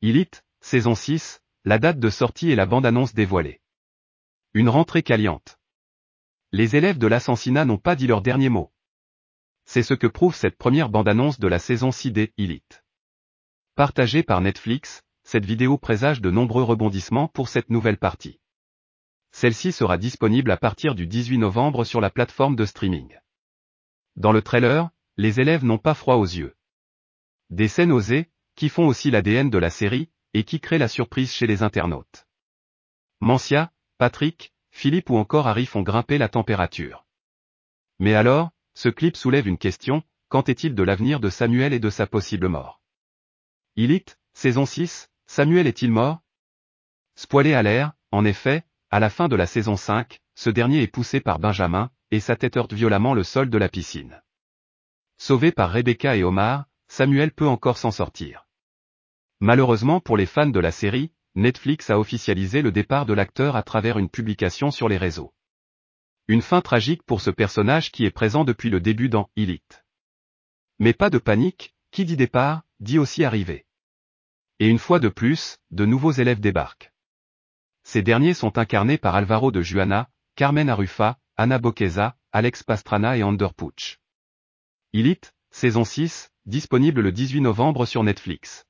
Elite, saison 6, la date de sortie et la bande-annonce dévoilée. Une rentrée caliente. Les élèves de l'Assassinat n'ont pas dit leur dernier mot. C'est ce que prouve cette première bande-annonce de la saison 6 des Elite. Partagée par Netflix, cette vidéo présage de nombreux rebondissements pour cette nouvelle partie. Celle-ci sera disponible à partir du 18 novembre sur la plateforme de streaming. Dans le trailer, les élèves n'ont pas froid aux yeux. Des scènes osées, qui font aussi l'ADN de la série, et qui créent la surprise chez les internautes. Mancia, Patrick, Philippe ou encore Harry font grimper la température. Mais alors, ce clip soulève une question, qu'en est-il de l'avenir de Samuel et de sa possible mort? Elite, saison 6, Samuel est-il mort? Spoilé à l'air, en effet, à la fin de la saison 5, ce dernier est poussé par Benjamin, et sa tête heurte violemment le sol de la piscine. Sauvé par Rebecca et Omar, Samuel peut encore s'en sortir. Malheureusement pour les fans de la série, Netflix a officialisé le départ de l'acteur à travers une publication sur les réseaux. Une fin tragique pour ce personnage qui est présent depuis le début dans Elite. Mais pas de panique, qui dit départ, dit aussi arrivée. Et une fois de plus, de nouveaux élèves débarquent. Ces derniers sont incarnés par Alvaro de Juana, Carmen Arufa, Anna Boqueza, Alex Pastrana et Ander Puch. Elite, saison 6, disponible le 18 novembre sur Netflix.